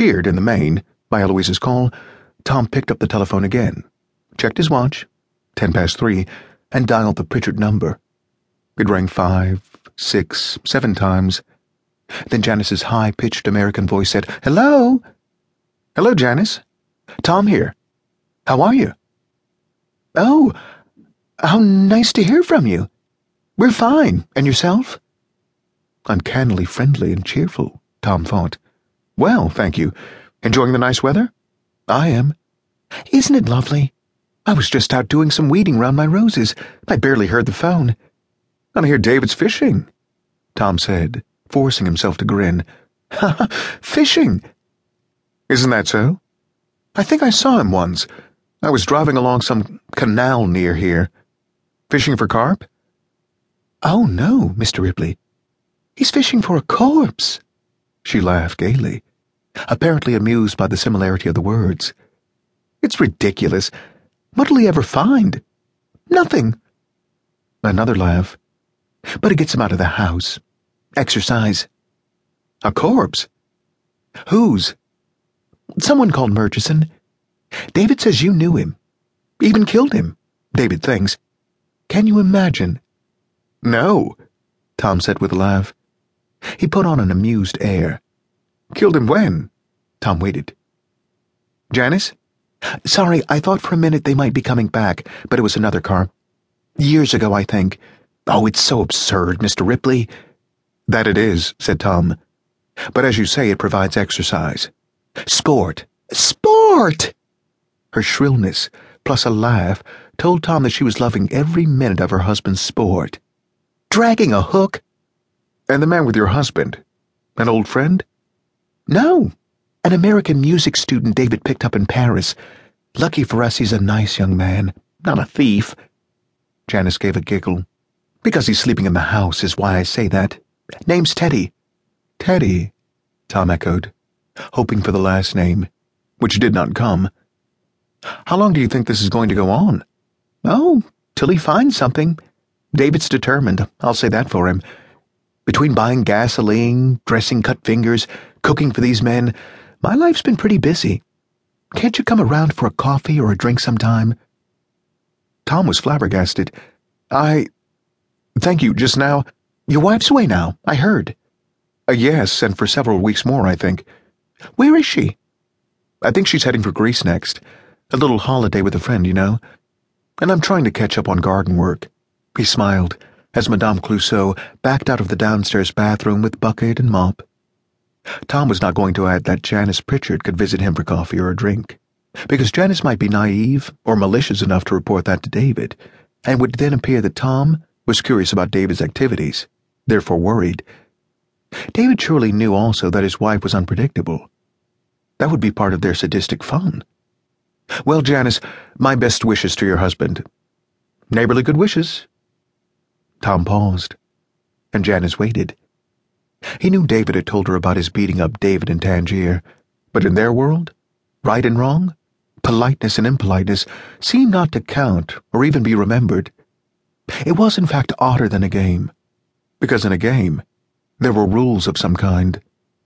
Cheered in the main by Heloise's call, Tom picked up the telephone again, checked his watch, ten past three, and dialed the Pritchard number. It rang five, six, seven times. Then Janice's high pitched American voice said, Hello? Hello, Janice. Tom here. How are you? Oh, how nice to hear from you. We're fine. And yourself? Uncannily friendly and cheerful, Tom thought. Well, thank you. Enjoying the nice weather? I am. Isn't it lovely? I was just out doing some weeding round my roses. I barely heard the phone. I hear David's fishing, Tom said, forcing himself to grin. Ha, fishing! Isn't that so? I think I saw him once. I was driving along some canal near here. Fishing for carp? Oh, no, Mr. Ripley. He's fishing for a corpse. She laughed gaily, apparently amused by the similarity of the words. It's ridiculous. What'll he ever find? Nothing. Another laugh. But it gets him out of the house. Exercise. A corpse? Whose? Someone called Murchison. David says you knew him. Even killed him, David thinks. Can you imagine? No, Tom said with a laugh. He put on an amused air. Killed him when? Tom waited. Janice? Sorry, I thought for a minute they might be coming back, but it was another car. Years ago, I think. Oh, it's so absurd, Mr. Ripley. That it is, said Tom. But as you say, it provides exercise. Sport. Sport! Her shrillness, plus a laugh, told Tom that she was loving every minute of her husband's sport. Dragging a hook? And the man with your husband? An old friend? No, an American music student David picked up in Paris. Lucky for us, he's a nice young man, not a thief. Janice gave a giggle. Because he's sleeping in the house is why I say that. Name's Teddy. Teddy, Tom echoed, hoping for the last name, which did not come. How long do you think this is going to go on? Oh, till he finds something. David's determined, I'll say that for him. Between buying gasoline, dressing cut fingers, cooking for these men, my life's been pretty busy. Can't you come around for a coffee or a drink sometime? Tom was flabbergasted. I. Thank you, just now. Your wife's away now, I heard. Uh, yes, and for several weeks more, I think. Where is she? I think she's heading for Greece next. A little holiday with a friend, you know. And I'm trying to catch up on garden work. He smiled as Madame Clusot backed out of the downstairs bathroom with bucket and mop. Tom was not going to add that Janice Pritchard could visit him for coffee or a drink, because Janice might be naive or malicious enough to report that to David, and would then appear that Tom was curious about David's activities, therefore worried. David surely knew also that his wife was unpredictable. That would be part of their sadistic fun. Well, Janice, my best wishes to your husband. Neighborly good wishes. Tom paused, and Janice waited. He knew David had told her about his beating up David in Tangier, but in their world, right and wrong, politeness and impoliteness seemed not to count or even be remembered. It was, in fact, odder than a game, because in a game, there were rules of some kind.